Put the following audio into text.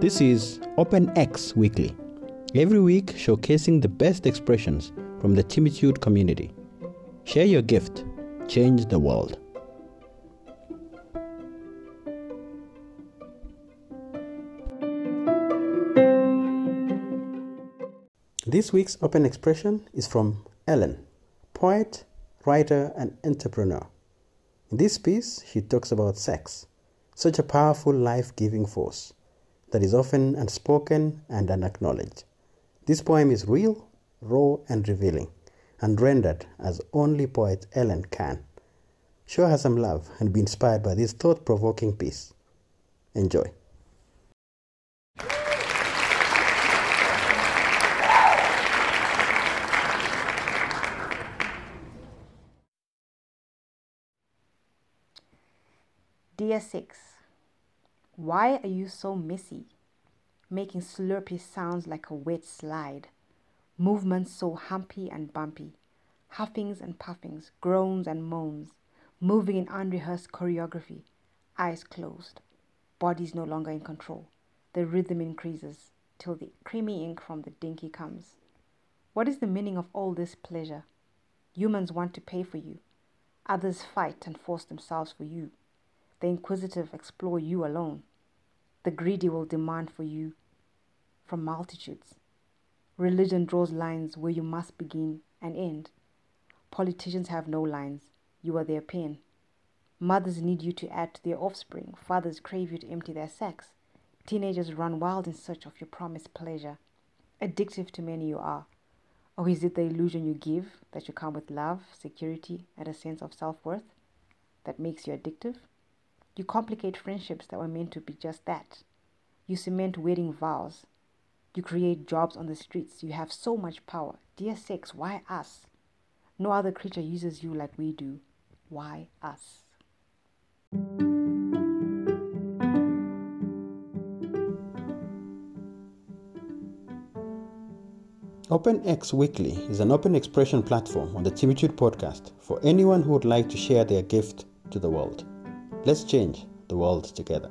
This is OpenX Weekly, every week showcasing the best expressions from the Timitude community. Share your gift, change the world. This week's open expression is from Ellen, poet, writer, and entrepreneur. In this piece, she talks about sex, such a powerful life giving force that is often unspoken and unacknowledged. This poem is real, raw, and revealing, and rendered as only poet Ellen can. Show her some love and be inspired by this thought provoking piece. Enjoy. Dear Six, why are you so messy? Making slurpy sounds like a wet slide. Movements so humpy and bumpy. Huffings and puffings, groans and moans. Moving in unrehearsed choreography. Eyes closed. Bodies no longer in control. The rhythm increases till the creamy ink from the dinky comes. What is the meaning of all this pleasure? Humans want to pay for you. Others fight and force themselves for you. The inquisitive explore you alone. The greedy will demand for you from multitudes. Religion draws lines where you must begin and end. Politicians have no lines, you are their pen. Mothers need you to add to their offspring. Fathers crave you to empty their sacks. Teenagers run wild in search of your promised pleasure. Addictive to many you are. Or is it the illusion you give that you come with love, security, and a sense of self worth that makes you addictive? You complicate friendships that were meant to be just that. You cement wedding vows. You create jobs on the streets. You have so much power. Dear sex, why us? No other creature uses you like we do. Why us? OpenX Weekly is an open expression platform on the Timitude podcast for anyone who would like to share their gift to the world. Let's change the world together.